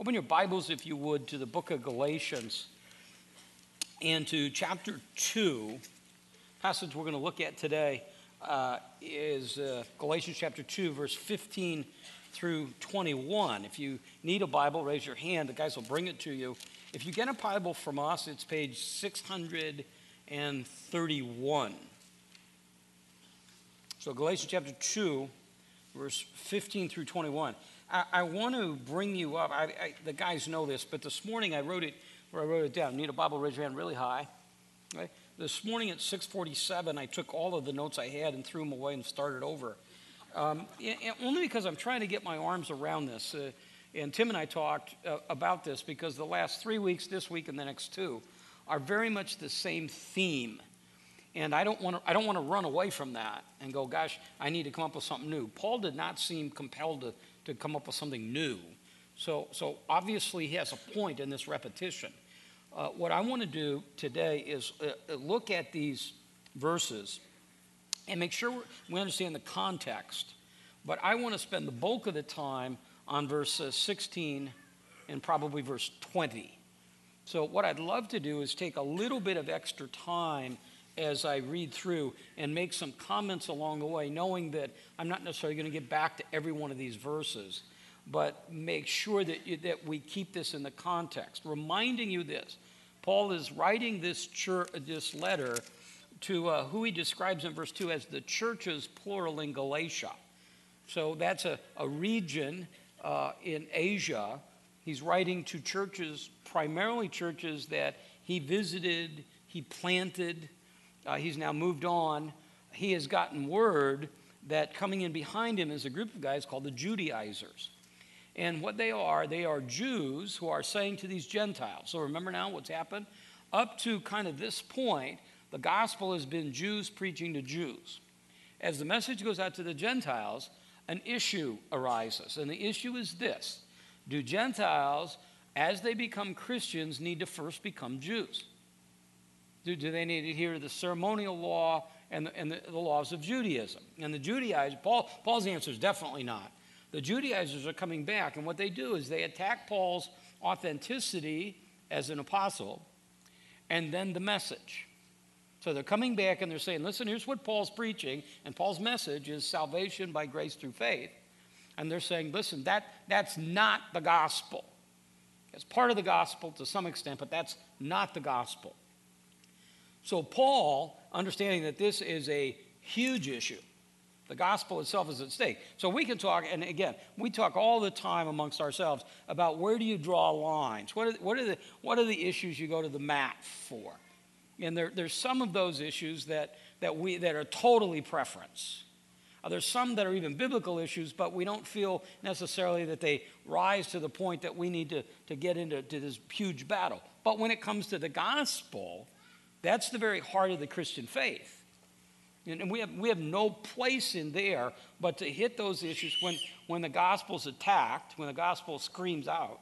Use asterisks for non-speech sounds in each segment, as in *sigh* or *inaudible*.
Open your Bibles, if you would, to the book of Galatians and to chapter 2. Passage we're going to look at today uh, is uh, Galatians chapter 2, verse 15 through 21. If you need a Bible, raise your hand. The guys will bring it to you. If you get a Bible from us, it's page 631. So, Galatians chapter 2, verse 15 through 21. I, I want to bring you up. I, I, the guys know this, but this morning I wrote it where I wrote it down. Need a Bible? Raise your hand really high. Right? This morning at 6:47, I took all of the notes I had and threw them away and started over. Um, and, and only because I'm trying to get my arms around this. Uh, and Tim and I talked uh, about this because the last three weeks, this week, and the next two, are very much the same theme. And I don't want to I don't want to run away from that and go, gosh, I need to come up with something new. Paul did not seem compelled to to come up with something new. So, so obviously, he has a point in this repetition. Uh, what I want to do today is uh, look at these verses and make sure we understand the context. But I want to spend the bulk of the time on verse uh, 16 and probably verse 20. So, what I'd love to do is take a little bit of extra time as I read through and make some comments along the way, knowing that I'm not necessarily going to get back to every one of these verses, but make sure that, you, that we keep this in the context. Reminding you this Paul is writing this, church, this letter to uh, who he describes in verse 2 as the churches, plural, in Galatia. So that's a, a region uh, in Asia. He's writing to churches, primarily churches that he visited, he planted, uh, he's now moved on. He has gotten word that coming in behind him is a group of guys called the Judaizers. And what they are, they are Jews who are saying to these Gentiles. So remember now what's happened? Up to kind of this point, the gospel has been Jews preaching to Jews. As the message goes out to the Gentiles, an issue arises. And the issue is this Do Gentiles, as they become Christians, need to first become Jews? Do, do they need to to the ceremonial law and the, and the, the laws of Judaism? And the Judaizers, Paul, Paul's answer is definitely not. The Judaizers are coming back, and what they do is they attack Paul's authenticity as an apostle and then the message. So they're coming back and they're saying, listen, here's what Paul's preaching, and Paul's message is salvation by grace through faith. And they're saying, listen, that, that's not the gospel. It's part of the gospel to some extent, but that's not the gospel. So, Paul, understanding that this is a huge issue, the gospel itself is at stake. So, we can talk, and again, we talk all the time amongst ourselves about where do you draw lines? What are, what are, the, what are the issues you go to the mat for? And there, there's some of those issues that, that, we, that are totally preference. Uh, there's some that are even biblical issues, but we don't feel necessarily that they rise to the point that we need to, to get into to this huge battle. But when it comes to the gospel, that's the very heart of the Christian faith. And we have, we have no place in there but to hit those issues when, when the gospel's attacked, when the gospel screams out.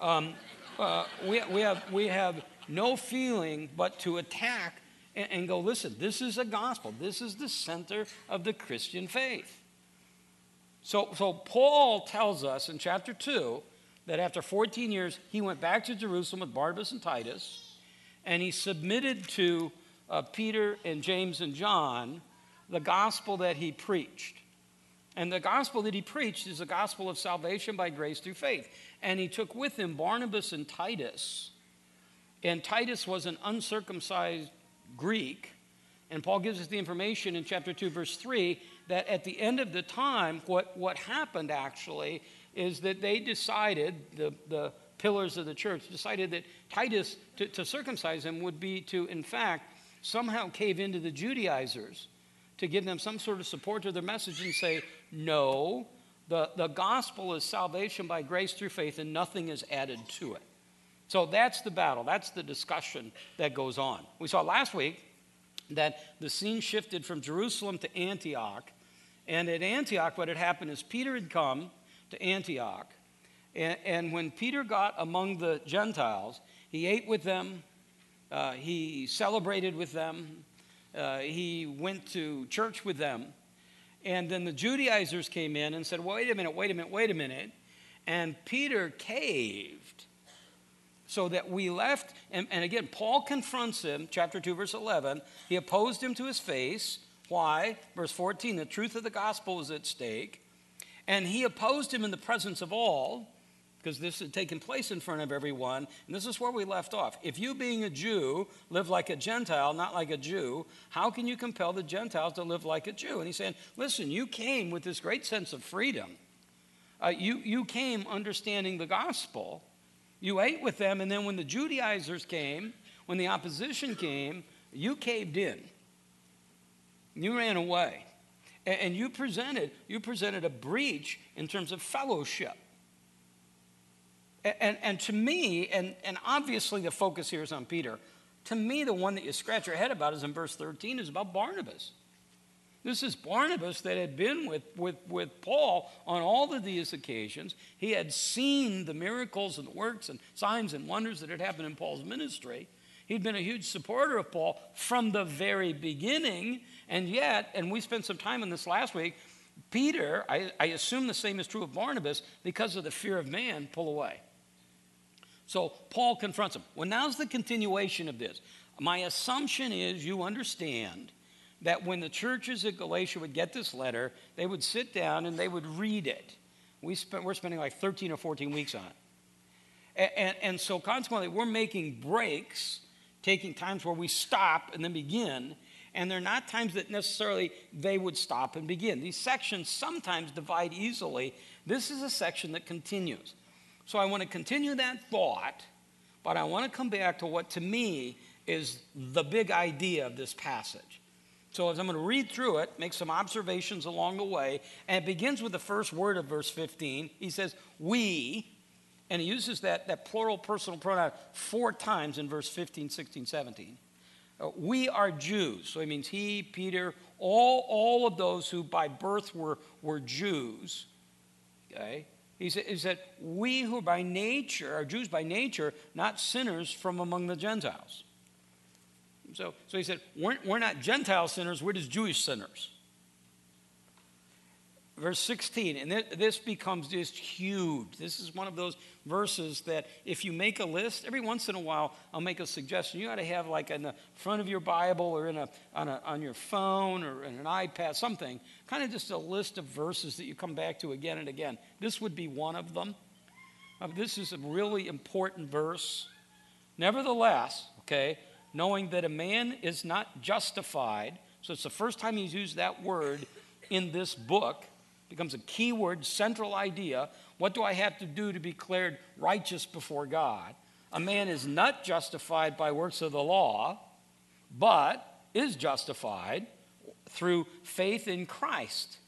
Um, uh, we, we, have, we have no feeling but to attack and, and go, listen, this is a gospel. This is the center of the Christian faith. So, so Paul tells us in chapter 2 that after 14 years, he went back to Jerusalem with Barnabas and Titus and he submitted to uh, Peter and James and John the gospel that he preached. And the gospel that he preached is the gospel of salvation by grace through faith. And he took with him Barnabas and Titus. And Titus was an uncircumcised Greek. And Paul gives us the information in chapter 2, verse 3, that at the end of the time, what, what happened actually is that they decided, the, the pillars of the church, decided that Titus, to, to circumcise him, would be to, in fact, somehow cave into the Judaizers to give them some sort of support to their message and say, no, the, the gospel is salvation by grace through faith and nothing is added to it. So that's the battle. That's the discussion that goes on. We saw last week that the scene shifted from Jerusalem to Antioch. And at Antioch, what had happened is Peter had come to Antioch and, and when Peter got among the Gentiles, he ate with them, uh, he celebrated with them, uh, he went to church with them. And then the Judaizers came in and said, Wait a minute, wait a minute, wait a minute. and Peter caved so that we left. And, and, again, Paul confronts him, chapter 2, verse 11. He opposed him to his face. Why? Verse 14 the truth of the gospel was at stake. And he opposed him in the presence of all, because this had taken place in front of everyone. And this is where we left off. If you, being a Jew, live like a Gentile, not like a Jew, how can you compel the Gentiles to live like a Jew? And he's saying, listen, you came with this great sense of freedom. Uh, you, you came understanding the gospel. You ate with them, and then when the Judaizers came, when the opposition came, you caved in. You ran away. And, and you presented, you presented a breach in terms of fellowship. And, and, to me, and, and obviously the focus here is on Peter, to me, the one that you scratch your head about is in verse 13, is about Barnabas. This is Barnabas that had been with, with, with Paul on all of these occasions. He had seen the miracles and the works and signs and wonders that had happened in Paul's ministry. He'd been a huge supporter of Paul from the very beginning. And yet, and we spent some time on this last week, Peter, I, I assume the same is true of Barnabas, because of the fear of man, pull away. So Paul confronts him. Well, now's the continuation of this. My assumption is you understand that when the churches at Galatia would get this letter, they would sit down and they would read it. We spent, we're spending like 13 or 14 weeks on it. And, and, and so, consequently, we're making breaks, taking times where we stop and then begin. And they're not times that necessarily they would stop and begin. These sections sometimes divide easily. This is a section that continues. So, I want to continue that thought, but I want to come back to what to me is the big idea of this passage. So, as I'm going to read through it, make some observations along the way, and it begins with the first word of verse 15. He says, We, and he uses that, that plural personal pronoun four times in verse 15, 16, 17. Uh, we are Jews. So he means he, Peter, all, all of those who by birth were, were Jews. Okay? He said, said, We who are by nature are Jews by nature, not sinners from among the Gentiles. So, so he said, we're, we're not Gentile sinners, we're just Jewish sinners. Verse 16, and this becomes just huge. This is one of those verses that if you make a list, every once in a while, I'll make a suggestion. You ought to have, like, in the front of your Bible or in a, on, a, on your phone or in an iPad, something, kind of just a list of verses that you come back to again and again. This would be one of them. Uh, this is a really important verse. Nevertheless, okay, knowing that a man is not justified. So it's the first time he's used that word in this book. Becomes a key word, central idea. What do I have to do to be declared righteous before God? A man is not justified by works of the law, but is justified through faith in Christ.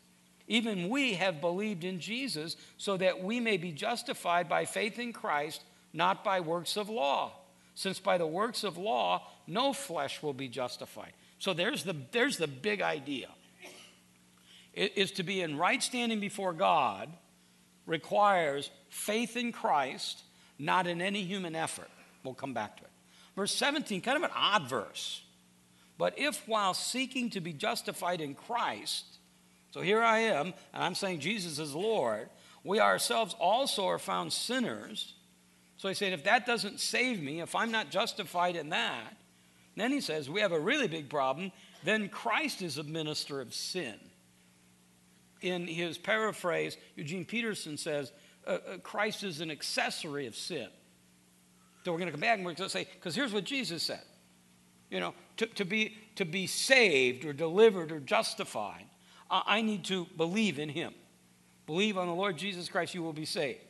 Even we have believed in Jesus so that we may be justified by faith in Christ, not by works of law since by the works of law no flesh will be justified. So there's the, there's the big idea. Is to be in right standing before God requires faith in Christ, not in any human effort. We'll come back to it. Verse 17, kind of an odd verse. But if while seeking to be justified in Christ, so here I am, and I'm saying Jesus is Lord, we ourselves also are found sinners, so he said, if that doesn't save me, if I'm not justified in that, then he says, we have a really big problem. Then Christ is a minister of sin. In his paraphrase, Eugene Peterson says, uh, uh, Christ is an accessory of sin. So we're going to come back and we're going to say, because here's what Jesus said. You know, to, to, be, to be saved or delivered or justified, I need to believe in him. Believe on the Lord Jesus Christ, you will be saved.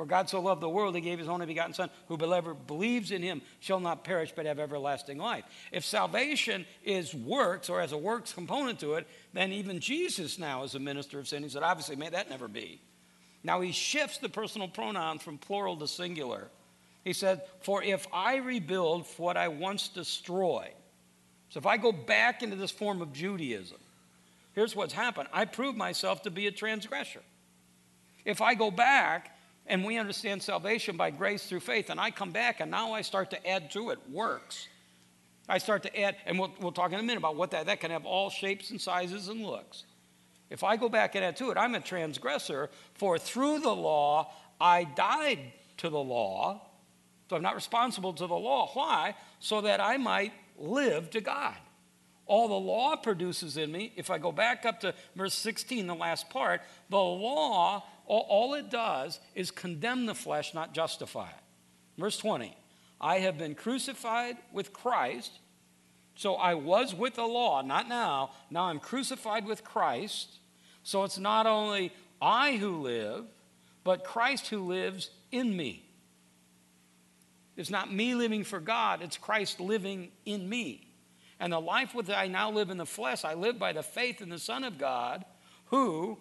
For God so loved the world, he gave his only begotten Son, whoever believes in him shall not perish but have everlasting life. If salvation is works or has a works component to it, then even Jesus now is a minister of sin. He said, obviously, may that never be. Now he shifts the personal pronoun from plural to singular. He said, For if I rebuild what I once destroyed, so if I go back into this form of Judaism, here's what's happened I prove myself to be a transgressor. If I go back and we understand salvation by grace through faith. And I come back and now I start to add to it works. I start to add, and we'll, we'll talk in a minute about what that, that can have all shapes and sizes and looks. If I go back and add to it, I'm a transgressor, for through the law I died to the law, so I'm not responsible to the law. Why? So that I might live to God. All the law produces in me, if I go back up to verse 16, the last part, the law, all, all it does is condemn the flesh, not justify it. Verse 20, I have been crucified with Christ. So I was with the law, not now. Now I'm crucified with Christ. So it's not only I who live, but Christ who lives in me. It's not me living for God, it's Christ living in me. And the life which I now live in the flesh, I live by the faith in the Son of God, who,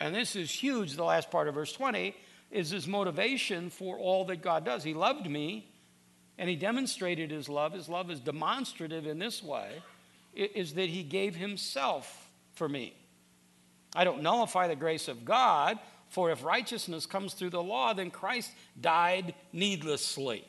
and this is huge, the last part of verse 20, is his motivation for all that God does. He loved me, and he demonstrated his love. His love is demonstrative in this way, is that he gave himself for me. I don't nullify the grace of God, for if righteousness comes through the law, then Christ died needlessly.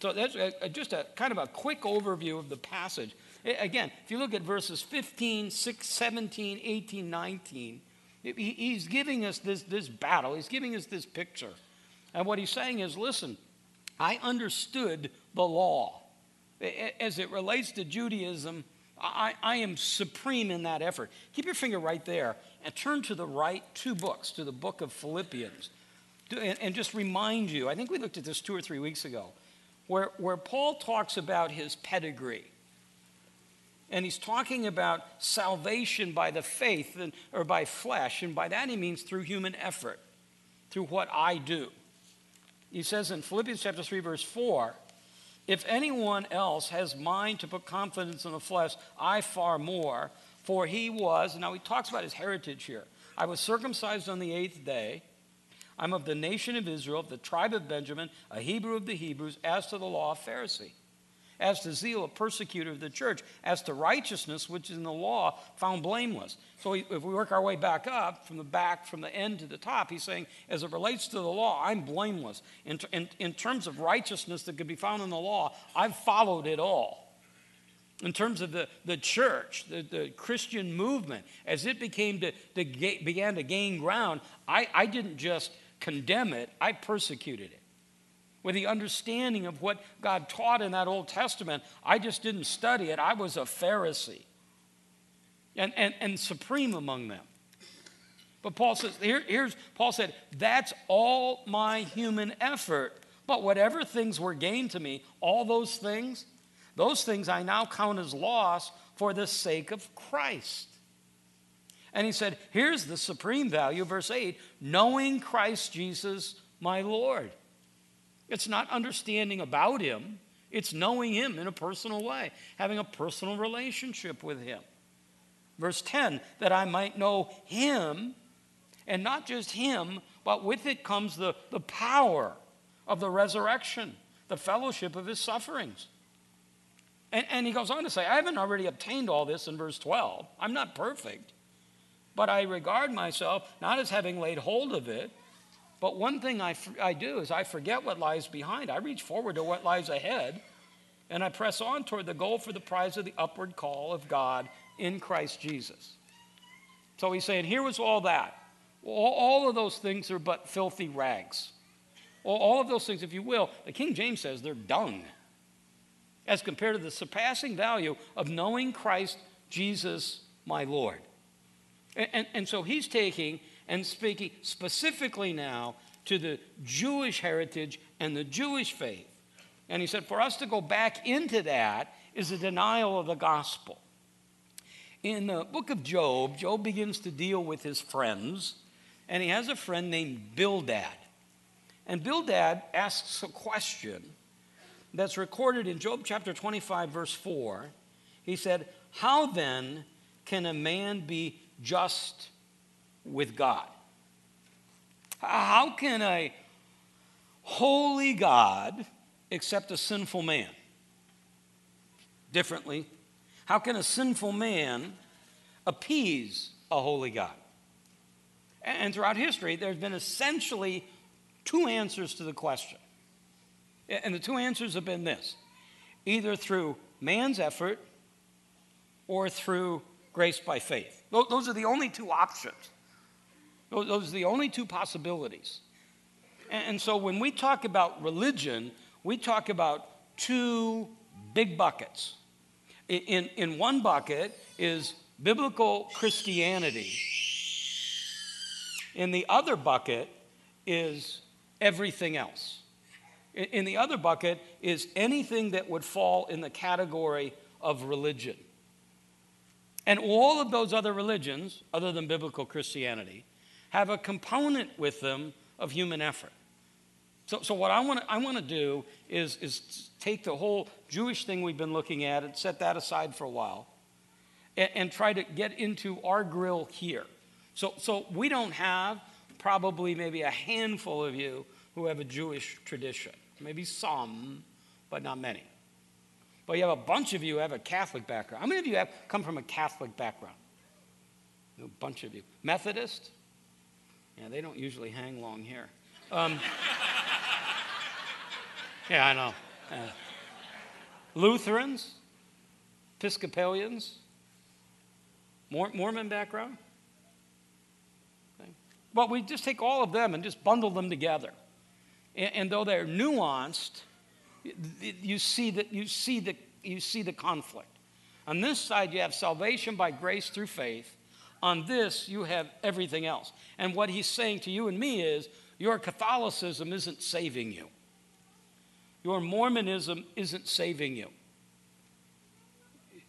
So that's just a kind of a quick overview of the passage. Again, if you look at verses 15, 6, 17, 18, 19, he's giving us this, this battle. He's giving us this picture. And what he's saying is listen, I understood the law. As it relates to Judaism, I, I, am supreme in that effort. Keep your finger right there and turn to the right two books, to the book of Philippians. And, just remind you, I think we looked at this two or three weeks ago, where, where Paul talks about his pedigree. And he's talking about salvation by the faith and, or by flesh. And by that he means through human effort, through what I do. He says in Philippians chapter 3, verse 4, if anyone else has mind to put confidence in the flesh, I far more. For he was, now he talks about his heritage here. I was circumcised on the eighth day. I'm of the nation of Israel, of the tribe of Benjamin, a Hebrew of the Hebrews, as to the law, a Pharisee as to zeal, a persecutor of the church, as to righteousness, which is in the law, found blameless. So if we work our way back up, from the back, from the end to the top, he's saying, as it relates to the law, I'm blameless. In, in, in terms of righteousness that could be found in the law, I've followed it all. In terms of the, the church, the, the Christian movement, as it became to, to began to gain ground, I, I didn't just condemn it, I persecuted it with the understanding of what God taught in that Old Testament. I just didn't study it. I was a Pharisee and, and, and supreme among them. But Paul says, here, here's, Paul said, that's all my human effort. But whatever things were gained to me, all those things, those things I now count as loss for the sake of Christ. And he said, here's the supreme value, verse 8 knowing Christ Jesus my Lord. It's not understanding about him, it's knowing him in a personal way, having a personal relationship with him. Verse 10 that I might know him, and not just him, but with it comes the, the power of the resurrection, the fellowship of his sufferings. And, and he goes on to say, I haven't already obtained all this in verse 12. I'm not perfect, but I regard myself not as having laid hold of it but one thing I, I do is I forget what lies behind. I reach forward to what lies ahead, and I press on toward the goal for the prize of the upward call of God in Christ Jesus. So he's saying, here was all that. All, of those things are but filthy rags. All, all of those things, if you will, the King James says they're dung as compared to the surpassing value of knowing Christ Jesus, my Lord. And, and, and so he's taking and speaking specifically now to the Jewish heritage and the Jewish faith. And he said, for us to go back into that is a denial of the gospel. In the book of Job, Job begins to deal with his friends, and he has a friend named Bildad. And Bildad asks a question that's recorded in Job chapter 25, verse 4. He said, How then can a man be just with God. How can a holy God accept a sinful man? Differently, how can a sinful man appease a holy God? And throughout history, there's been essentially two answers to the question. And the two answers have been this either through man's effort or through grace by faith. Those are the only two options. Those are the only two possibilities. And so when we talk about religion, we talk about two big buckets. In, in one bucket is biblical Christianity, in the other bucket is everything else. In the other bucket is anything that would fall in the category of religion. And all of those other religions, other than biblical Christianity, have a component with them of human effort. So, so what I want to I do is, is take the whole Jewish thing we've been looking at and set that aside for a while and, and try to get into our grill here. So, so we don't have probably maybe a handful of you who have a Jewish tradition. Maybe some, but not many. But you have a bunch of you who have a Catholic background. How many of you have come from a Catholic background? A bunch of you. Methodist? Yeah, they don't usually hang long here. Um, yeah, I know. Uh, Lutherans, Episcopalians, Mormon background. Okay. But we just take all of them and just bundle them together. And, and though they're nuanced, you see, that, you, see the, you see the conflict. On this side, you have salvation by grace through faith. On this, you have everything else. And what he's saying to you and me is your Catholicism isn't saving you. Your Mormonism isn't saving you.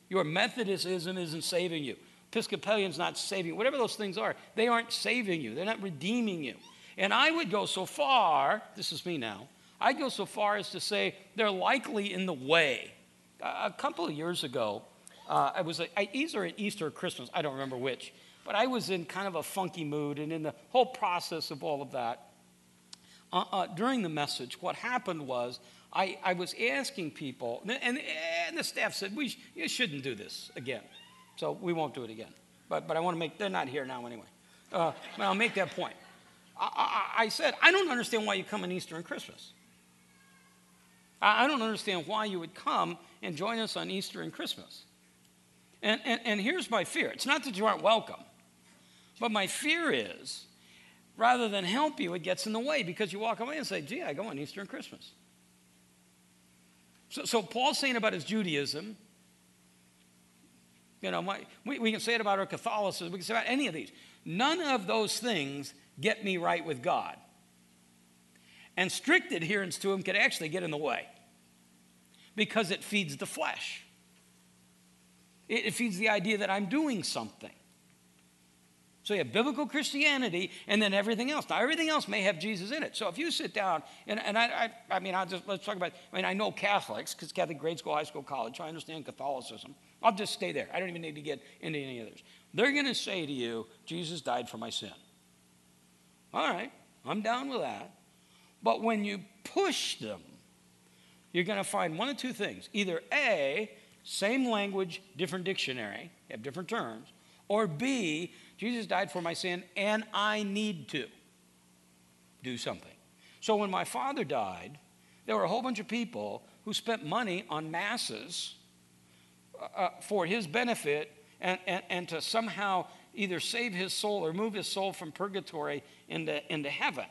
Your Methodism isn't saving you. Episcopalian's not saving you. Whatever those things are, they aren't saving you. They're not redeeming you. And I would go so far, this is me now, I'd go so far as to say they're likely in the way. A couple of years ago, uh, I was either at Easter or Christmas, I don't remember which, but I was in kind of a funky mood, and in the whole process of all of that, uh, uh, during the message, what happened was I, I was asking people, and, and the staff said, we sh- You shouldn't do this again. So we won't do it again. But, but I want to make, they're not here now anyway. Uh, but I'll make that point. I, I, I, said, I don't understand why you come on Easter and Christmas. I, I, don't understand why you would come and join us on Easter and Christmas. And, and, and here's my fear it's not that you aren't welcome, but my fear is rather than help you, it gets in the way because you walk away and say, gee, I go on Easter and Christmas. So, so Paul's saying about his Judaism, you know, my, we, we can say it about our Catholicism, we can say about any of these. None of those things get me right with God. And strict adherence to them can actually get in the way because it feeds the flesh. It, it feeds the idea that I'm doing something. So you have biblical Christianity and then everything else. Now, everything else may have Jesus in it. So if you sit down, and, and I, I, I mean, I'll just, let's talk about, I mean, I know Catholics, because Catholic grade school, high school, college, I understand Catholicism. I'll just stay there. I don't even need to get into any others. They're going to say to you, Jesus died for my sin. All right, I'm down with that. But when you push them, you're going to find one of two things. Either A, same language, different dictionary, have different terms, or B, Jesus died for my sin, and I need to do something. So when my father died, there were a whole bunch of people who spent money on masses uh, uh, for his benefit and, and, and to somehow either save his soul or move his soul from purgatory into, into heaven.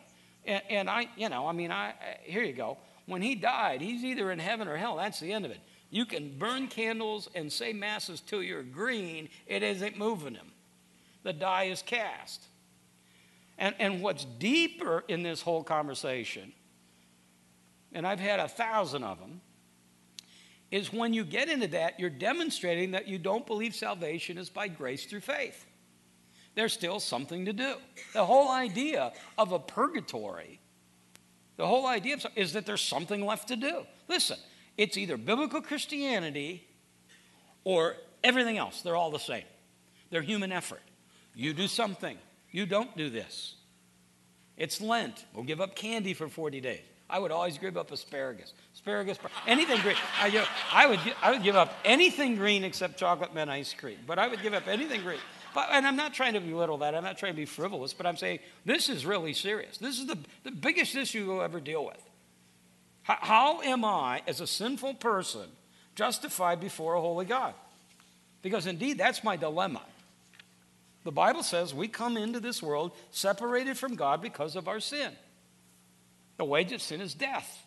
And, and I, you know, I mean, I, here you go. When he died, he's either in heaven or hell. That's the end of it. You can burn candles and say masses till you're green, it isn't moving him the die is cast. And, and what's deeper in this whole conversation, and I've had a thousand of them, is when you get into that, you're demonstrating that you don't believe salvation is by grace through faith. There's still something to do. The whole idea of a purgatory, the whole idea is that there's something left to do. Listen, it's either biblical Christianity or everything else. They're all the same. They're human effort. You do something. You don't do this. It's Lent. We'll give up candy for 40 days. I would always give up asparagus. Asparagus, anything green. I, I, would, I would give up anything green except chocolate mint ice cream. But I would give up anything green. But, and I'm not trying to belittle that. I'm not trying to be frivolous, but I'm saying this is really serious. This is the, the biggest issue you'll ever deal with. How, how am I, as a sinful person, justified before a holy God? Because indeed, that's my dilemma. The Bible says we come into this world separated from God because of our sin. The wage of sin is death.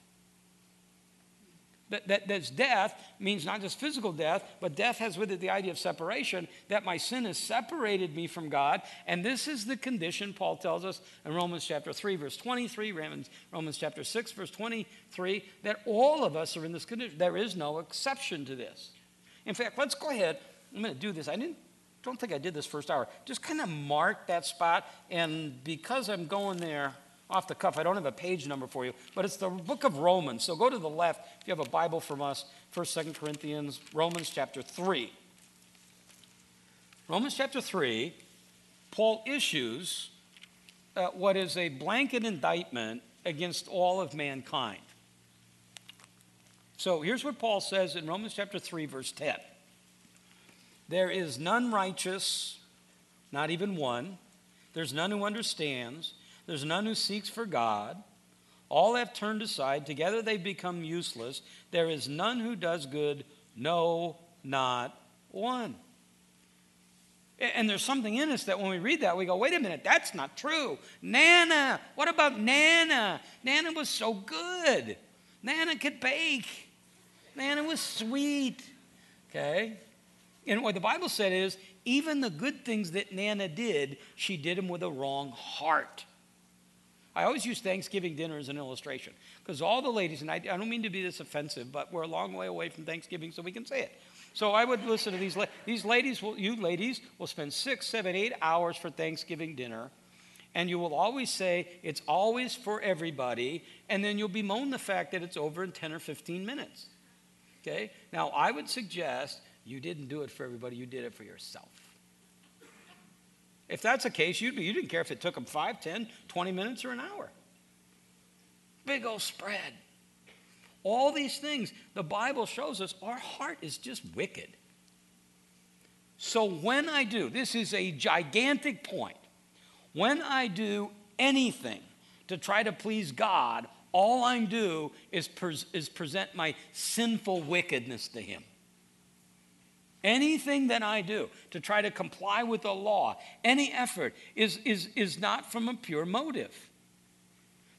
That, that that's death means not just physical death, but death has with it the idea of separation, that my sin has separated me from God. And this is the condition Paul tells us in Romans chapter 3, verse 23, Romans, Romans chapter 6, verse 23, that all of us are in this condition. There is no exception to this. In fact, let's go ahead. I'm going to do this. I didn't, don't think I did this first hour. Just kind of mark that spot. And because I'm going there, off the cuff. I don't have a page number for you, but it's the book of Romans. So go to the left if you have a Bible from us, 1st, 2nd Corinthians, Romans chapter 3. Romans chapter 3, Paul issues uh, what is a blanket indictment against all of mankind. So here's what Paul says in Romans chapter 3, verse 10 There is none righteous, not even one. There's none who understands. There's none who seeks for God. All have turned aside. Together they become useless. There is none who does good. No, not one. And there's something in us that when we read that, we go, wait a minute, that's not true. Nana, what about Nana? Nana was so good. Nana could bake. Nana was sweet. Okay? And what the Bible said is, even the good things that Nana did, she did them with a wrong heart. I always use Thanksgiving dinner as an illustration because all the ladies, and I, I, don't mean to be this offensive, but we're a long way away from Thanksgiving, so we can say it. So I would listen to these, these ladies, will, you ladies will spend six, seven, eight hours for Thanksgiving dinner, and you will always say it's always for everybody, and then you'll bemoan the fact that it's over in 10 or 15 minutes. Okay? Now, I would suggest you didn't do it for everybody, you did it for yourself. If that's the case, you'd be, you didn't care if it took them 5, 10, 20 minutes or an hour. Big old spread. All these things, the Bible shows us our heart is just wicked. So when I do, this is a gigantic point. When I do anything to try to please God, all I do is, is present my sinful wickedness to Him. Anything that I do to try to comply with the law, any effort, is, is, is not from a pure motive.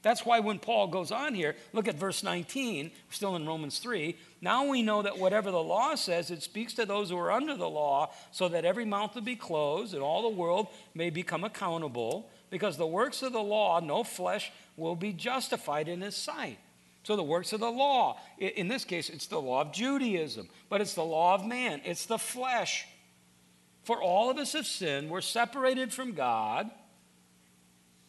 That's why when Paul goes on here, look at verse 19, still in Romans 3. Now we know that whatever the law says, it speaks to those who are under the law, so that every mouth will be closed and all the world may become accountable. Because the works of the law, no flesh will be justified in his sight. So the works of the law, in this case, it's the law of Judaism, but it's the law of man, it's the flesh. For all of us have sinned, we're separated from God.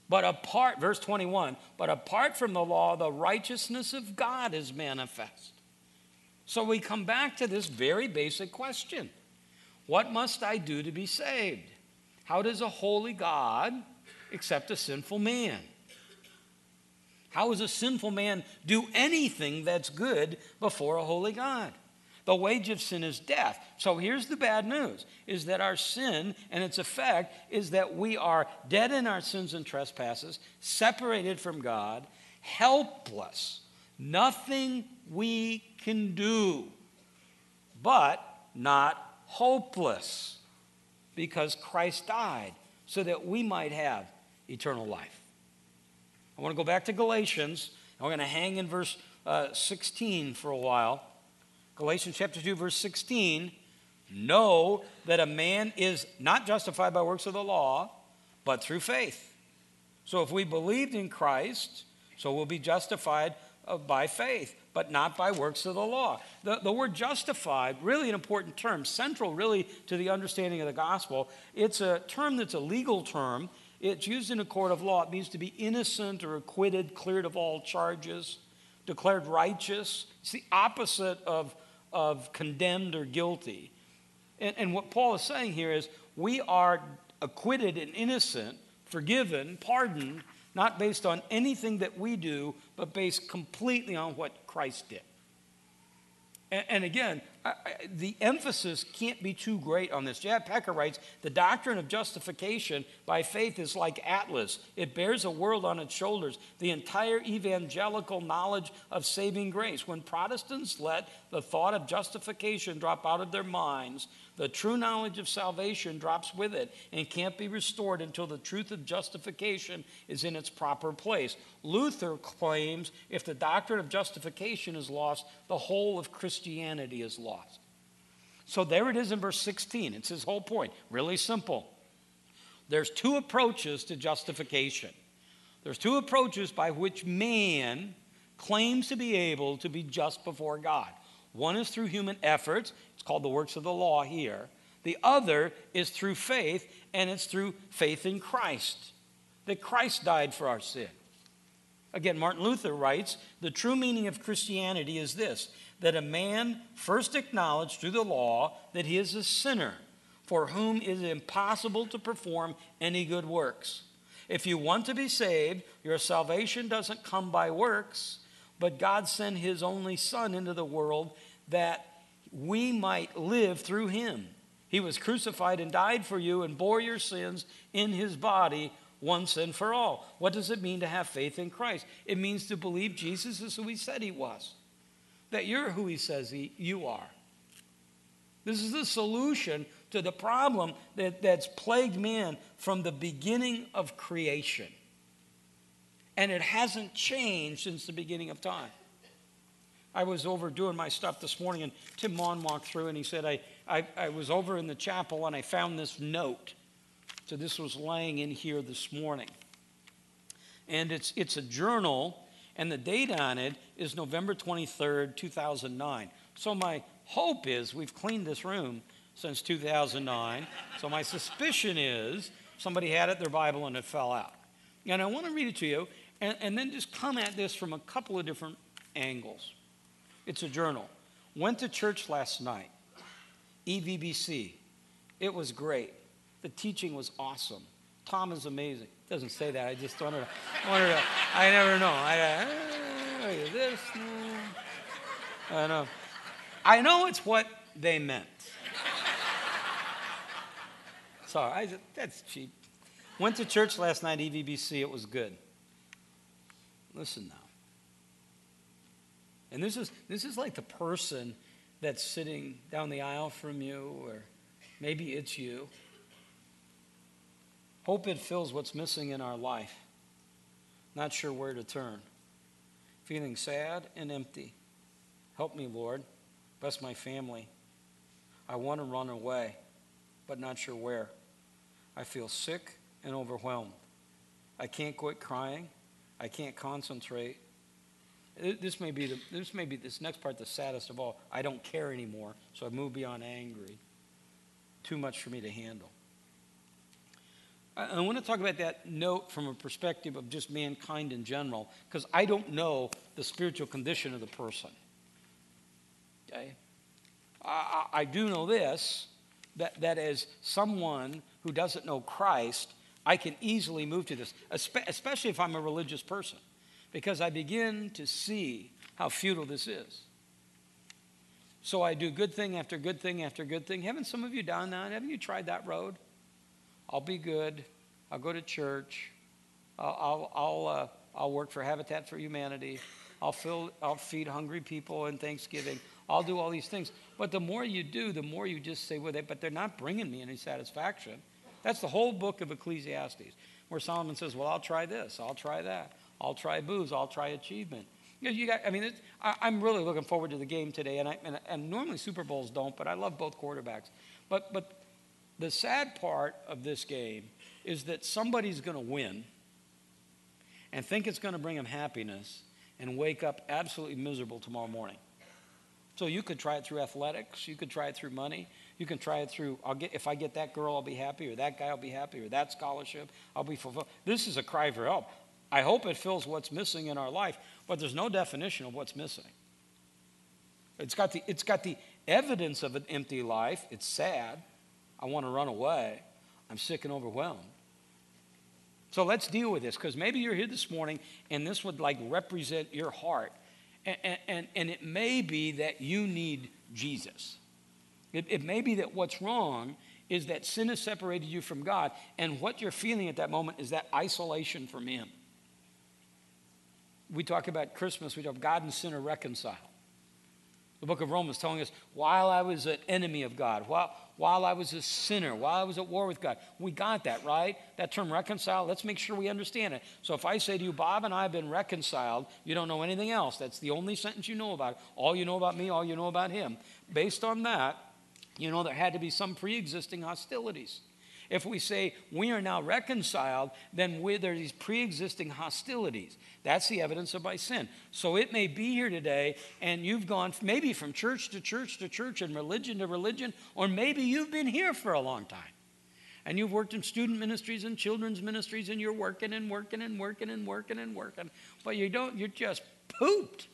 But apart, verse 21, but apart from the law, the righteousness of God is manifest. So we come back to this very basic question What must I do to be saved? How does a holy God accept a sinful man? How does a sinful man do anything that's good before a holy God? The wage of sin is death. So here's the bad news is that our sin and its effect is that we are dead in our sins and trespasses, separated from God, helpless. Nothing we can do, but not hopeless because Christ died so that we might have eternal life. I want to go back to Galatians. And we're going to hang in verse uh, 16 for a while. Galatians chapter 2, verse 16. Know that a man is not justified by works of the law, but through faith. So if we believed in Christ, so we'll be justified uh, by faith, but not by works of the law. The, the word justified, really an important term, central really to the understanding of the gospel. It's a term that's a legal term. It's used in a court of law. It means to be innocent or acquitted, cleared of all charges, declared righteous. It's the opposite of, of condemned or guilty. And, and what Paul is saying here is we are acquitted and innocent, forgiven, pardoned, not based on anything that we do, but based completely on what Christ did. And, and again, I, the emphasis can't be too great on this. J.I. Packer writes The doctrine of justification by faith is like Atlas, it bears a world on its shoulders, the entire evangelical knowledge of saving grace. When Protestants let the thought of justification drop out of their minds, the true knowledge of salvation drops with it and can't be restored until the truth of justification is in its proper place. Luther claims if the doctrine of justification is lost, the whole of Christianity is lost. So there it is in verse 16. It's his whole point. Really simple. There's two approaches to justification. There's two approaches by which man claims to be able to be just before God. One is through human efforts, it's called the works of the law here. The other is through faith, and it's through faith in Christ, that Christ died for our sin. Again, Martin Luther writes the true meaning of Christianity is this that a man first acknowledged through the law that he is a sinner for whom it is impossible to perform any good works. If you want to be saved, your salvation doesn't come by works, but God sent his only Son into the world that we might live through him. He was crucified and died for you and bore your sins in his body once and for all. What does it mean to have faith in Christ? It means to believe Jesus is who he said he was, that you're who he says he, you are. This is the solution to the problem that, that's plagued man from the beginning of creation and it hasn't changed since the beginning of time. I was over doing my stuff this morning, and Tim Mon walked through and he said, I, I, I was over in the chapel and I found this note. So this was laying in here this morning. And it's, it's a journal, and the date on it is November 23rd, 2009. So my hope is we've cleaned this room since 2009. so my suspicion is somebody had it, their Bible, and it fell out. And I want to read it to you and, and then just come at this from a couple of different angles. It's a journal. Went to church last night, EVBC. It was great. The teaching was awesome. Tom is amazing. Doesn't say that. I just wanted to, wanted to I never know. I, uh, I, this. I know. I know it's what they meant. Sorry, I, that's cheap. Went to church last night, EVBC. It was good. Listen now. And this is, this is like the person that's sitting down the aisle from you, or maybe it's you. Hope it fills what's missing in our life. Not sure where to turn. Feeling sad and empty. Help me, Lord. Bless my family. I want to run away, but not sure where. I feel sick and overwhelmed. I can't quit crying. I can't concentrate. This may be the, this may be this next part the saddest of all. I don't care anymore, so I move beyond angry. Too much for me to handle. I, I want to talk about that note from a perspective of just mankind in general, because I don't know the spiritual condition of the person. Okay? I, I do know this that, that as someone who doesn't know Christ, I can easily move to this, especially if I'm a religious person, because I begin to see how futile this is. So I do good thing after good thing after good thing. Haven't some of you done that? Haven't you tried that road? I'll be good. I'll go to church. I'll, I'll, I'll, uh, I'll work for Habitat for Humanity. I'll, fill, I'll feed hungry people in Thanksgiving. I'll do all these things. But the more you do, the more you just say, well, they, but they're not bringing me any satisfaction. That's the whole book of Ecclesiastes, where Solomon says, Well, I'll try this, I'll try that, I'll try booze, I'll try achievement. You, know, you got, I mean, I, am really looking forward to the game today, and, I, and, and normally Super Bowls don't, but I love both quarterbacks. But, but the sad part of this game is that somebody's going to win and think it's going to bring them happiness and wake up absolutely miserable tomorrow morning. So you could try it through athletics, you could try it through money, you can try it through, I'll get, if I get that girl, I'll be happy, or that guy, I'll be happy, or that scholarship, I'll be fulfilled. This is a cry for help. I hope it fills what's missing in our life, but there's no definition of what's missing. It's got the, it's got the evidence of an empty life. It's sad. I want to run away. I'm sick and overwhelmed. So let's deal with this because maybe you're here this morning and this would like represent your heart. And, and, and it may be that you need Jesus. It, it may be that what's wrong is that sin has separated you from God, and what you're feeling at that moment is that isolation from Him. We talk about Christmas, we talk God and sin are reconciled. The book of Romans telling us, while I was an enemy of God, while, while I was a sinner, while I was at war with God. We got that, right? That term reconcile, let's make sure we understand it. So if I say to you, Bob and I have been reconciled, you don't know anything else. That's the only sentence you know about. All you know about me, all you know about him. Based on that, you know there had to be some pre existing hostilities. If we say we are now reconciled, then there are these pre existing hostilities. That's the evidence of my sin. So it may be here today, and you've gone maybe from church to church to church and religion to religion, or maybe you've been here for a long time. And you've worked in student ministries and children's ministries, and you're working and working and working and working and working, but you don't, you're just pooped.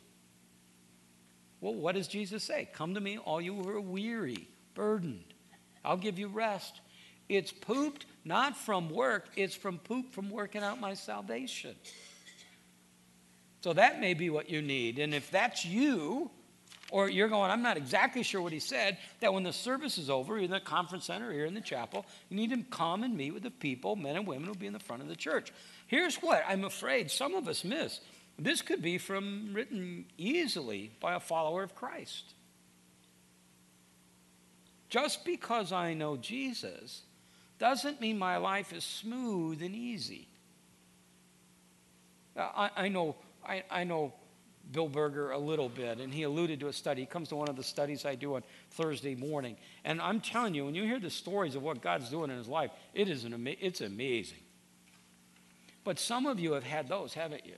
Well, what does Jesus say? Come to me, all you who are weary, burdened. I'll give you rest. It's pooped not from work, it's from poop from working out my salvation. So that may be what you need. And if that's you, or you're going, I'm not exactly sure what he said, that when the service is over, in the conference center, here in the chapel, you need to come and meet with the people, men and women who will be in the front of the church. Here's what I'm afraid some of us miss. This could be from written easily by a follower of Christ. Just because I know Jesus doesn't mean my life is smooth and easy. I, I know I, I know Bill Berger a little bit, and he alluded to a study. He comes to one of the studies I do on Thursday morning. And I'm telling you, when you hear the stories of what God's doing in his life, it is an ama- it's amazing. But some of you have had those, haven't you?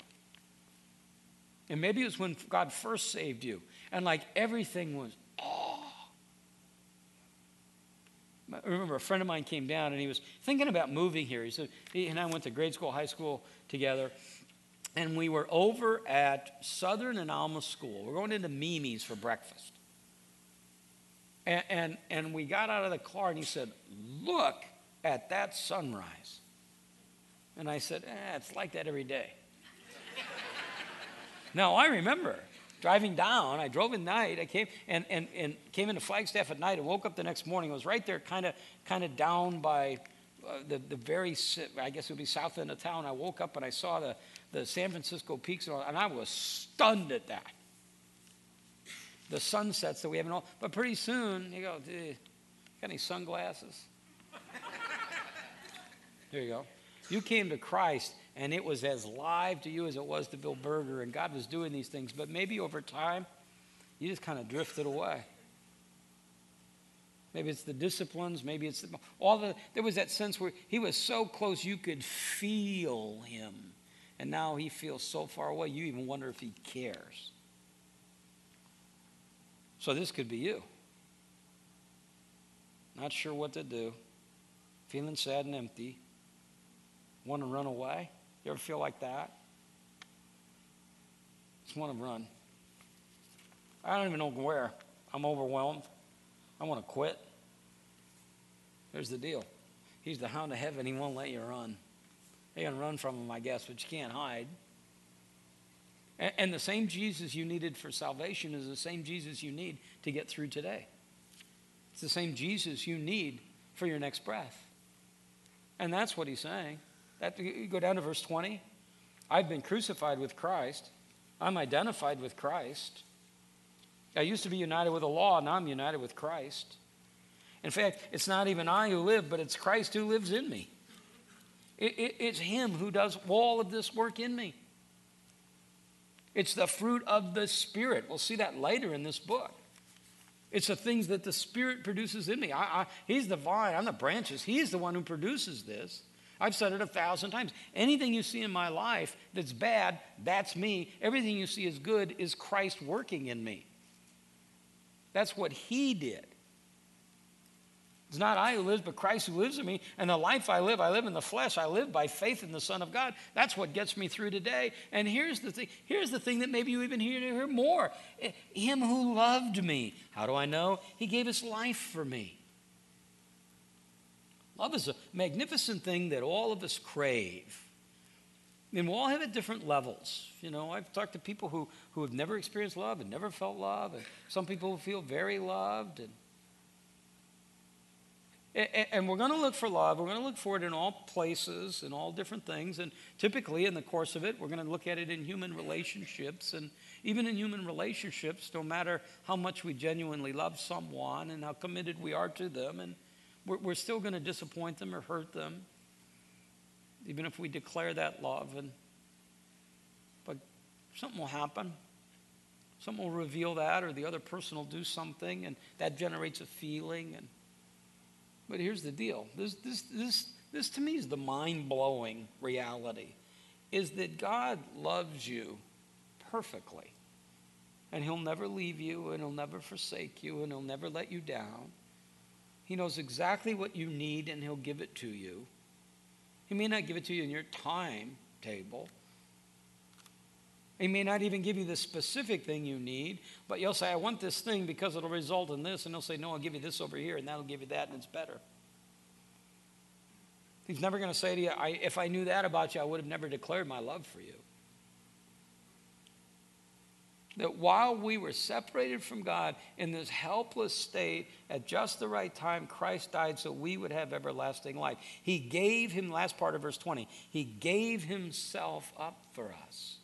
And maybe it was when God first saved you, and like everything was, oh. I remember a friend of mine came down and he was thinking about moving here. He said, he and I went to grade school, high school together and we were over at Southern and Alma School. We're going into Mimi's for breakfast. And, and, and we got out of the car and he said, Look at that sunrise. And I said, eh, It's like that every day. *laughs* now, I remember driving down. I drove at night. I came and, and, and came into Flagstaff at night and woke up the next morning. I was right there, kind of kind of down by uh, the, the very, I guess it would be south end of town. I woke up and I saw the, the San Francisco peaks, and I was stunned at that. The sunsets that we have in all. But pretty soon, you go, you got any sunglasses? *laughs* there you go. You came to Christ, and it was as live to you as it was to Bill Berger, and God was doing these things. But maybe over time, you just kind of drifted away. Maybe it's the disciplines. Maybe it's the, all the. There was that sense where he was so close you could feel him. And now he feels so far away, you even wonder if he cares. So this could be you. Not sure what to do, feeling sad and empty, want to run away. You ever feel like that? Just want to run. I don't even know where. I'm overwhelmed. I want to quit. Here's the deal He's the hound of heaven. He won't let you run. You can run from him, I guess, but you can't hide. And, and the same Jesus you needed for salvation is the same Jesus you need to get through today. It's the same Jesus you need for your next breath. And that's what he's saying. That, you go down to verse 20. I've been crucified with Christ. I'm identified with Christ. I used to be united with the law, now I'm united with Christ. In fact, it's not even I who live, but it's Christ who lives in me. It, it, it's Him who does all of this work in me. It's the fruit of the Spirit. We'll see that later in this book. It's the things that the Spirit produces in me. I, I, he's the vine, I'm the branches. He's the one who produces this. I've said it a thousand times. Anything you see in my life that's bad, that's me. Everything you see is good is Christ working in me. That's what He did. It's not I who lives, but Christ who lives in me. And the life I live, I live in the flesh. I live by faith in the Son of God. That's what gets me through today. And here's the thing. Here's the thing that maybe you even hear, hear more. Eh, him who loved me. How do I know? He gave his life for me. Love is a magnificent thing that all of us crave. And we'll all have it at different levels. You know, I've talked to people who, who have never experienced love and never felt love, and some people feel very loved. And, and we're going to look for love. We're going to look for it in all places, in all different things. And typically, in the course of it, we're going to look at it in human relationships. And even in human relationships, no matter how much we genuinely love someone and how committed we are to them, and we're, we're still going to disappoint them or hurt them, even if we declare that love. And but something will happen. Something will reveal that, or the other person will do something, and that generates a feeling. And but here's the deal. This, this, this, this to me is the mind blowing reality is that God loves you perfectly. And He'll never leave you, and He'll never forsake you, and He'll never let you down. He knows exactly what you need, and He'll give it to you. He may not give it to you in your timetable. He may not even give you the specific thing you need, but you'll say, I want this thing because it'll result in this. And he'll say, No, I'll give you this over here, and that'll give you that, and it's better. He's never going to say to you, If I knew that about you, I would have never declared my love for you that while we were separated from God in this helpless state, at just the right time, Christ died so we would have everlasting life. He gave him, last part of verse 20, he gave himself up for us.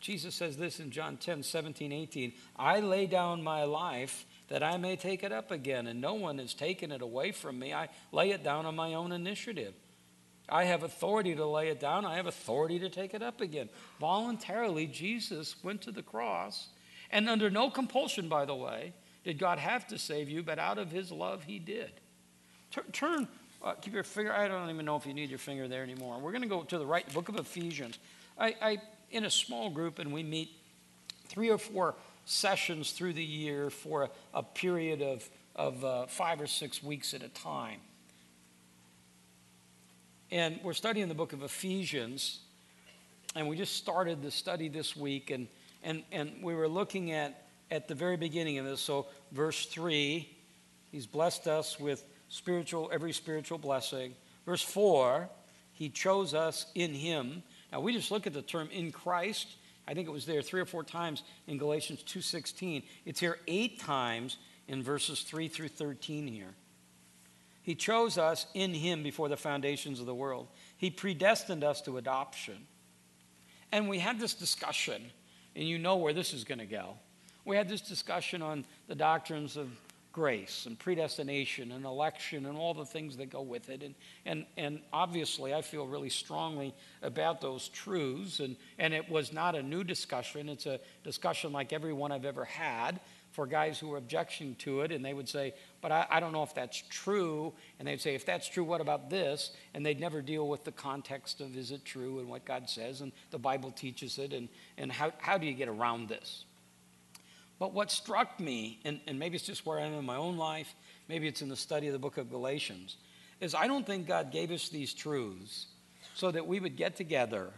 Jesus says this in John 10, 17, 18 I lay down my life that I may take it up again, and no one has taken it away from me. I lay it down on my own initiative. I have authority to lay it down, I have authority to take it up again. Voluntarily, Jesus went to the cross, and under no compulsion, by the way, did God have to save you, but out of his love, he did. Turn, uh, keep your finger, I don't even know if you need your finger there anymore. We're going to go to the right book of Ephesians. I, I, in a small group, and we meet three or four sessions through the year for a, a period of, of uh, five or six weeks at a time. And we're studying the book of Ephesians, and we just started the study this week, and, and, and we were looking at, at the very beginning of this. So, verse 3, he's blessed us with spiritual, every spiritual blessing. Verse 4, he chose us in him. Now, we just look at the term in Christ. I think it was there three or four times in Galatians 2.16. It's here eight times in verses 3 through 13 here. He chose us in Him before the foundations of the world. He predestined us to adoption. And we had this discussion, and you know where this is going to go. We had this discussion on the doctrines of grace and predestination and election and all the things that go with it. And, and, and obviously, I feel really strongly about those truths. And, and it was not a new discussion, it's a discussion like every one I've ever had for guys who were objecting to it, and they would say, But I, I, don't know if that's true. And they'd say, If that's true, what about this? And they'd never deal with the context of is it true and what God says, and the Bible teaches it, and, and how, how do you get around this? But what struck me, and, and maybe it's just where I am in my own life, maybe it's in the study of the book of Galatians, is I don't think God gave us these truths so that we would get together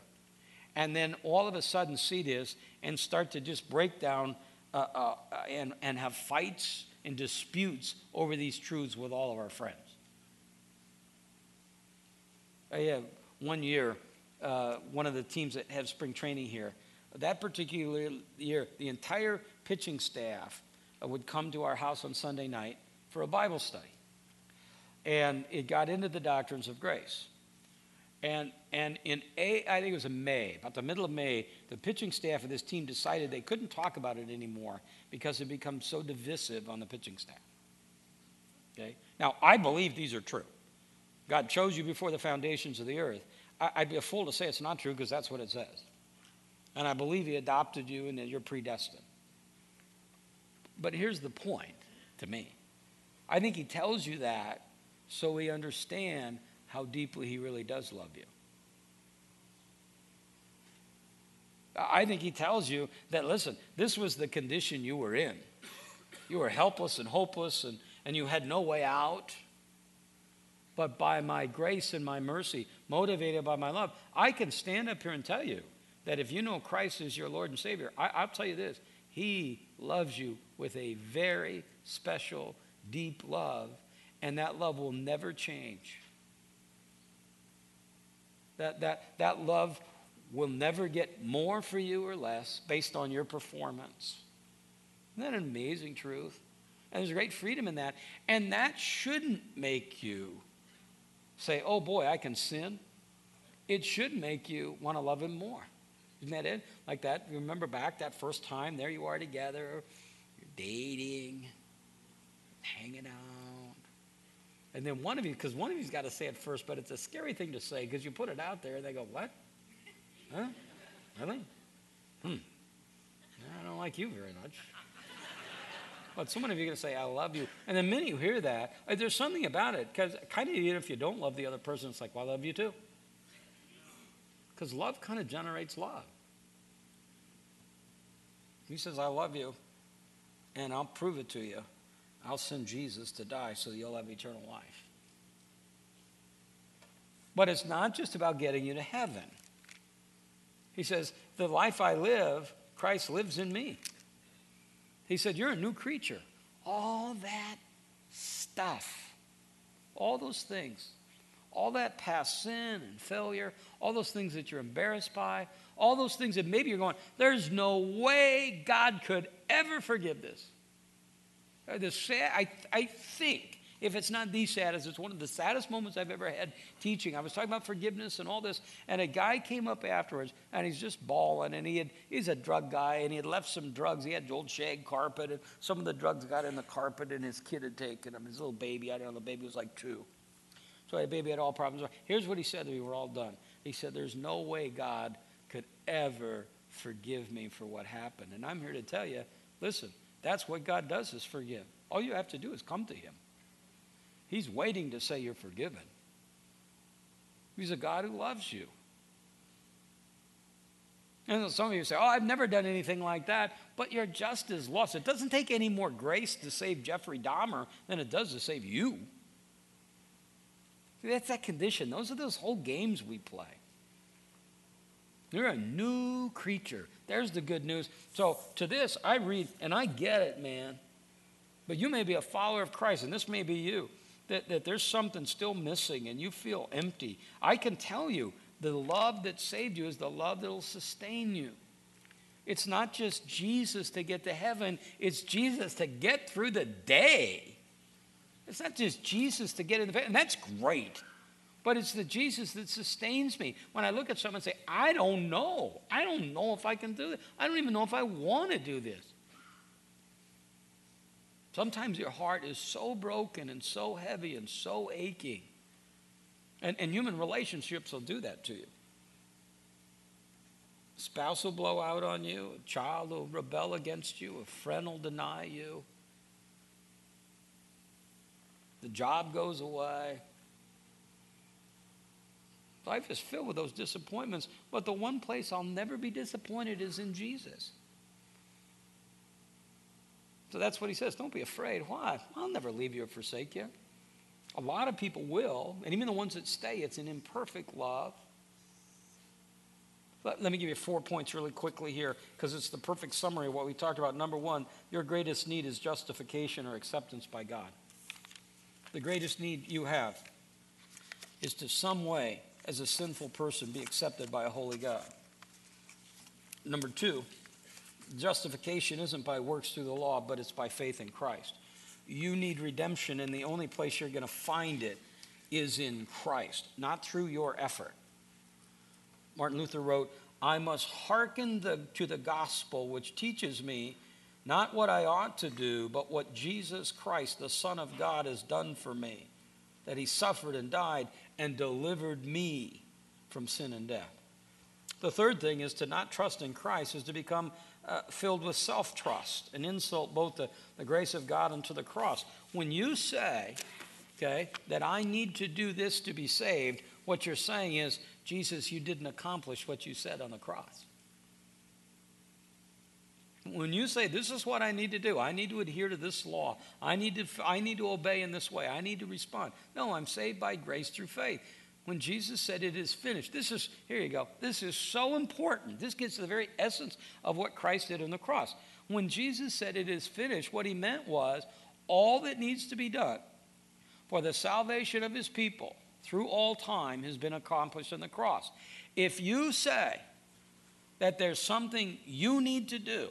and then all of a sudden see this and start to just break down uh, uh, and, and have fights and disputes over these truths with all of our friends. I have one year, uh, one of the teams that have spring training here, that particular year, the entire pitching staff would come to our house on Sunday night for a Bible study. And it got into the doctrines of grace. And, and in a, I think it was in May, about the middle of May, the pitching staff of this team decided they couldn't talk about it anymore because it become so divisive on the pitching staff. Okay? Now, I believe these are true. God chose you before the foundations of the earth. I, I'd be a fool to say it's not true because that's what it says. And I believe He adopted you and that you're predestined. But here's the point to me I think He tells you that so we understand how deeply He really does love you. I think He tells you that, listen, this was the condition you were in. You were helpless and hopeless, and, and you had no way out. But by my grace and my mercy, motivated by my love, I can stand up here and tell you that if you know Christ is your Lord and Savior, I, I'll tell you this He loves you with a very special, deep love, and that love will never change. That, that, that love will never get more for you or less based on your performance. Isn't that an amazing truth? And there's great freedom in that. And that shouldn't make you say, oh boy, I can sin. It should make you want to love him more. Isn't that it? Like that, remember back that first time, there you are together, you're dating, hanging out. And then one of you, because one of you's got to say it first, but it's a scary thing to say because you put it out there and they go, What? Huh? Really? Hmm. I don't like you very much. But so many of you are going to say, I love you. And the minute you hear that, uh, there's something about it. Because kind of even if you don't love the other person, it's like, well, I love you too. Because love kind of generates love. He says, I love you, and I'll prove it to you. I'll send Jesus to die so you'll have eternal life. But it's not just about getting you to heaven. He says, The life I live, Christ lives in me. He said, You're a new creature. All that stuff, all those things, all that past sin and failure, all those things that you're embarrassed by, all those things that maybe you're going, there's no way God could ever forgive this. Uh, the sad, I, I think if it's not the saddest, it's one of the saddest moments I've ever had teaching. I was talking about forgiveness and all this, and a guy came up afterwards, and he's just bawling, and he had, he's a drug guy, and he had left some drugs. He had old shag carpet, and some of the drugs got in the carpet, and his kid had taken them. His little baby, I don't know, the baby was like two. So the baby had all problems. Here's what he said to me, we were all done. He said, There's no way God could ever forgive me for what happened. And I'm here to tell you, listen, that's what God does is forgive. All you have to do is come to him. He's waiting to say you're forgiven. He's a God who loves you. And some of you say, Oh, I've never done anything like that, but you're just as lost. It doesn't take any more grace to save Jeffrey Dahmer than it does to save you. See, That's that condition. Those are those whole games we play. You're a new creature. There's the good news. So to this, I read, and I get it, man. But you may be a follower of Christ, and this may be you that, that there's something still missing and you feel empty, I can tell you the love that saved you is the love that will sustain you. It's not just Jesus to get to heaven, it's Jesus to get through the day. It's not just Jesus to get in the and that's great. But it's the Jesus that sustains me. When I look at someone and say, I don't know. I don't know if I can do this. I don't even know if I want to do this. Sometimes your heart is so broken and so heavy and so aching. And, and human relationships will do that to you. A spouse will blow out on you, a child will rebel against you, a friend will deny you, the job goes away. Life is filled with those disappointments, but the one place I'll never be disappointed is in Jesus. So that's what he says. Don't be afraid. Why? I'll never leave you or forsake you. A lot of people will, and even the ones that stay, it's an imperfect love. Let, let me give you four points really quickly here because it's the perfect summary of what we talked about. Number one, your greatest need is justification or acceptance by God. The greatest need you have is to some way, as a sinful person, be accepted by a holy God. Number two, Justification isn't by works through the law, but it's by faith in Christ. You need redemption, and the only place you're going to find it is in Christ, not through your effort. Martin Luther wrote, I must hearken the, to the gospel which teaches me not what I ought to do, but what Jesus Christ, the Son of God, has done for me, that he suffered and died and delivered me from sin and death. The third thing is to not trust in Christ, is to become uh, filled with self trust, an insult both to the grace of God and to the cross. When you say, okay, that I need to do this to be saved, what you're saying is, Jesus, you didn't accomplish what you said on the cross. When you say, This is what I need to do, I need to adhere to this law, I need to, I need to obey in this way, I need to respond. No, I'm saved by grace through faith when Jesus said it is finished. This is, here you go, this is so important. This gets to the very essence of what Christ did on the cross. When Jesus said it is finished, what he meant was all that needs to be done for the salvation of his people through all time has been accomplished in the cross. If you say that there's something you need to do,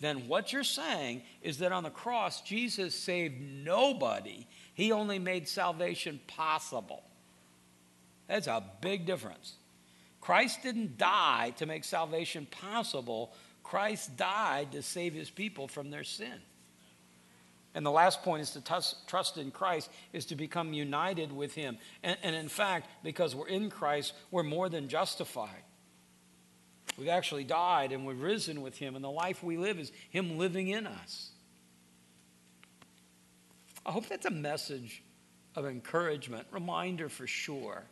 then what you're saying is that on the cross, Jesus saved nobody, He only made salvation possible. That's a big difference. Christ didn't die to make salvation possible, Christ died to save His people from their sin. And the last point is to trust in Christ, is to become united with Him. And, and in fact, because we're in Christ, we're more than justified. We've actually died and we've risen with Him, and the life we live is Him living in us. I hope that's a message of encouragement, reminder for sure.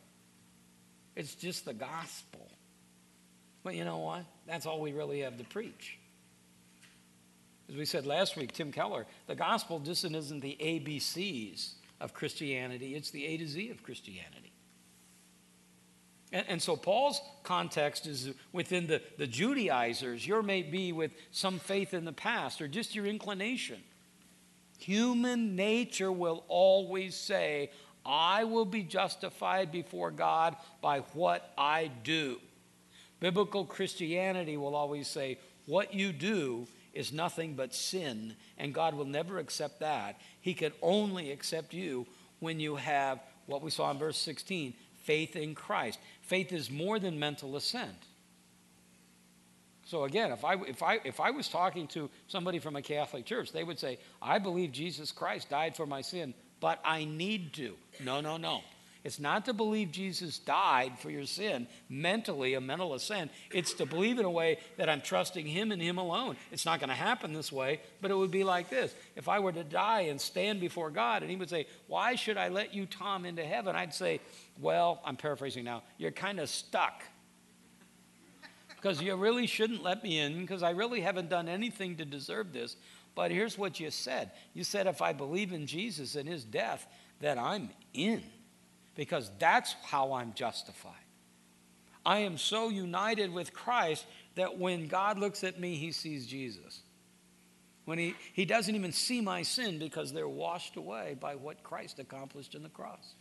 It's just the gospel. But you know what? That's all we really have to preach. As we said last week, Tim Keller, the gospel just isn't the ABCs of Christianity, it's the A to Z of Christianity. And, and, so Paul's context is within the, the Judaizers. Your may be with some faith in the past or just your inclination. Human nature will always say, I will be justified before God by what I do. Biblical Christianity will always say, What you do is nothing but sin, and God will never accept that. He can only accept you when you have what we saw in verse 16 faith in Christ. Faith is more than mental assent. So again, if I, if, I, if I was talking to somebody from a Catholic church, they would say, I believe Jesus Christ died for my sin, but I need to. No, no, no. It's not to believe Jesus died for your sin mentally, a mental assent. It's to believe in a way that I'm trusting Him and Him alone. It's not going to happen this way, but it would be like this. If I were to die and stand before God and He would say, Why should I let you, Tom, into heaven? I'd say, Well, I'm paraphrasing now, you're kind of stuck. Because you really shouldn't let me in because I really haven't done anything to deserve this. But here's what you said you said, if I believe in Jesus and His death, that I'm in because that's how I'm justified. I am so united with Christ that when God looks at me, he sees Jesus. When he, he doesn't even see my sin because they're washed away by what Christ accomplished in the cross.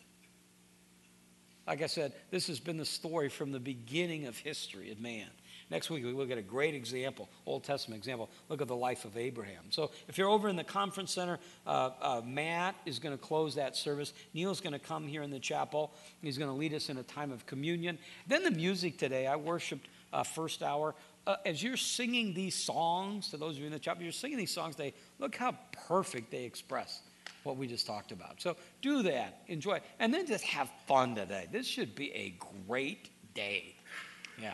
Like I said, this has been the story from the beginning of history of man. Next week, we look at a great example, Old Testament example. Look at the life of Abraham. So, if you're over in the conference center, uh, uh, Matt is going to close that service. Neil's going to come here in the chapel. He's going to lead us in a time of communion. Then, the music today, I worshiped uh, first hour. Uh, as you're singing these songs, to those of you in the chapel, you're singing these songs, they look how perfect they express what we just talked about. So, do that, enjoy, and then just have fun today. This should be a great day. Yeah.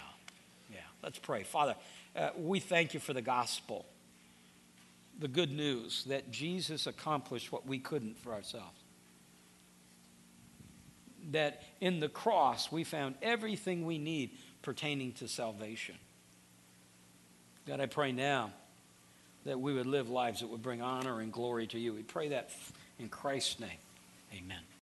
Let's pray. Father, uh, we thank you for the gospel, the good news that Jesus accomplished what we couldn't for ourselves. That in the cross we found everything we need pertaining to salvation. God, I pray now that we would live lives that would bring honor and glory to you. We pray that in Christ's name. Amen.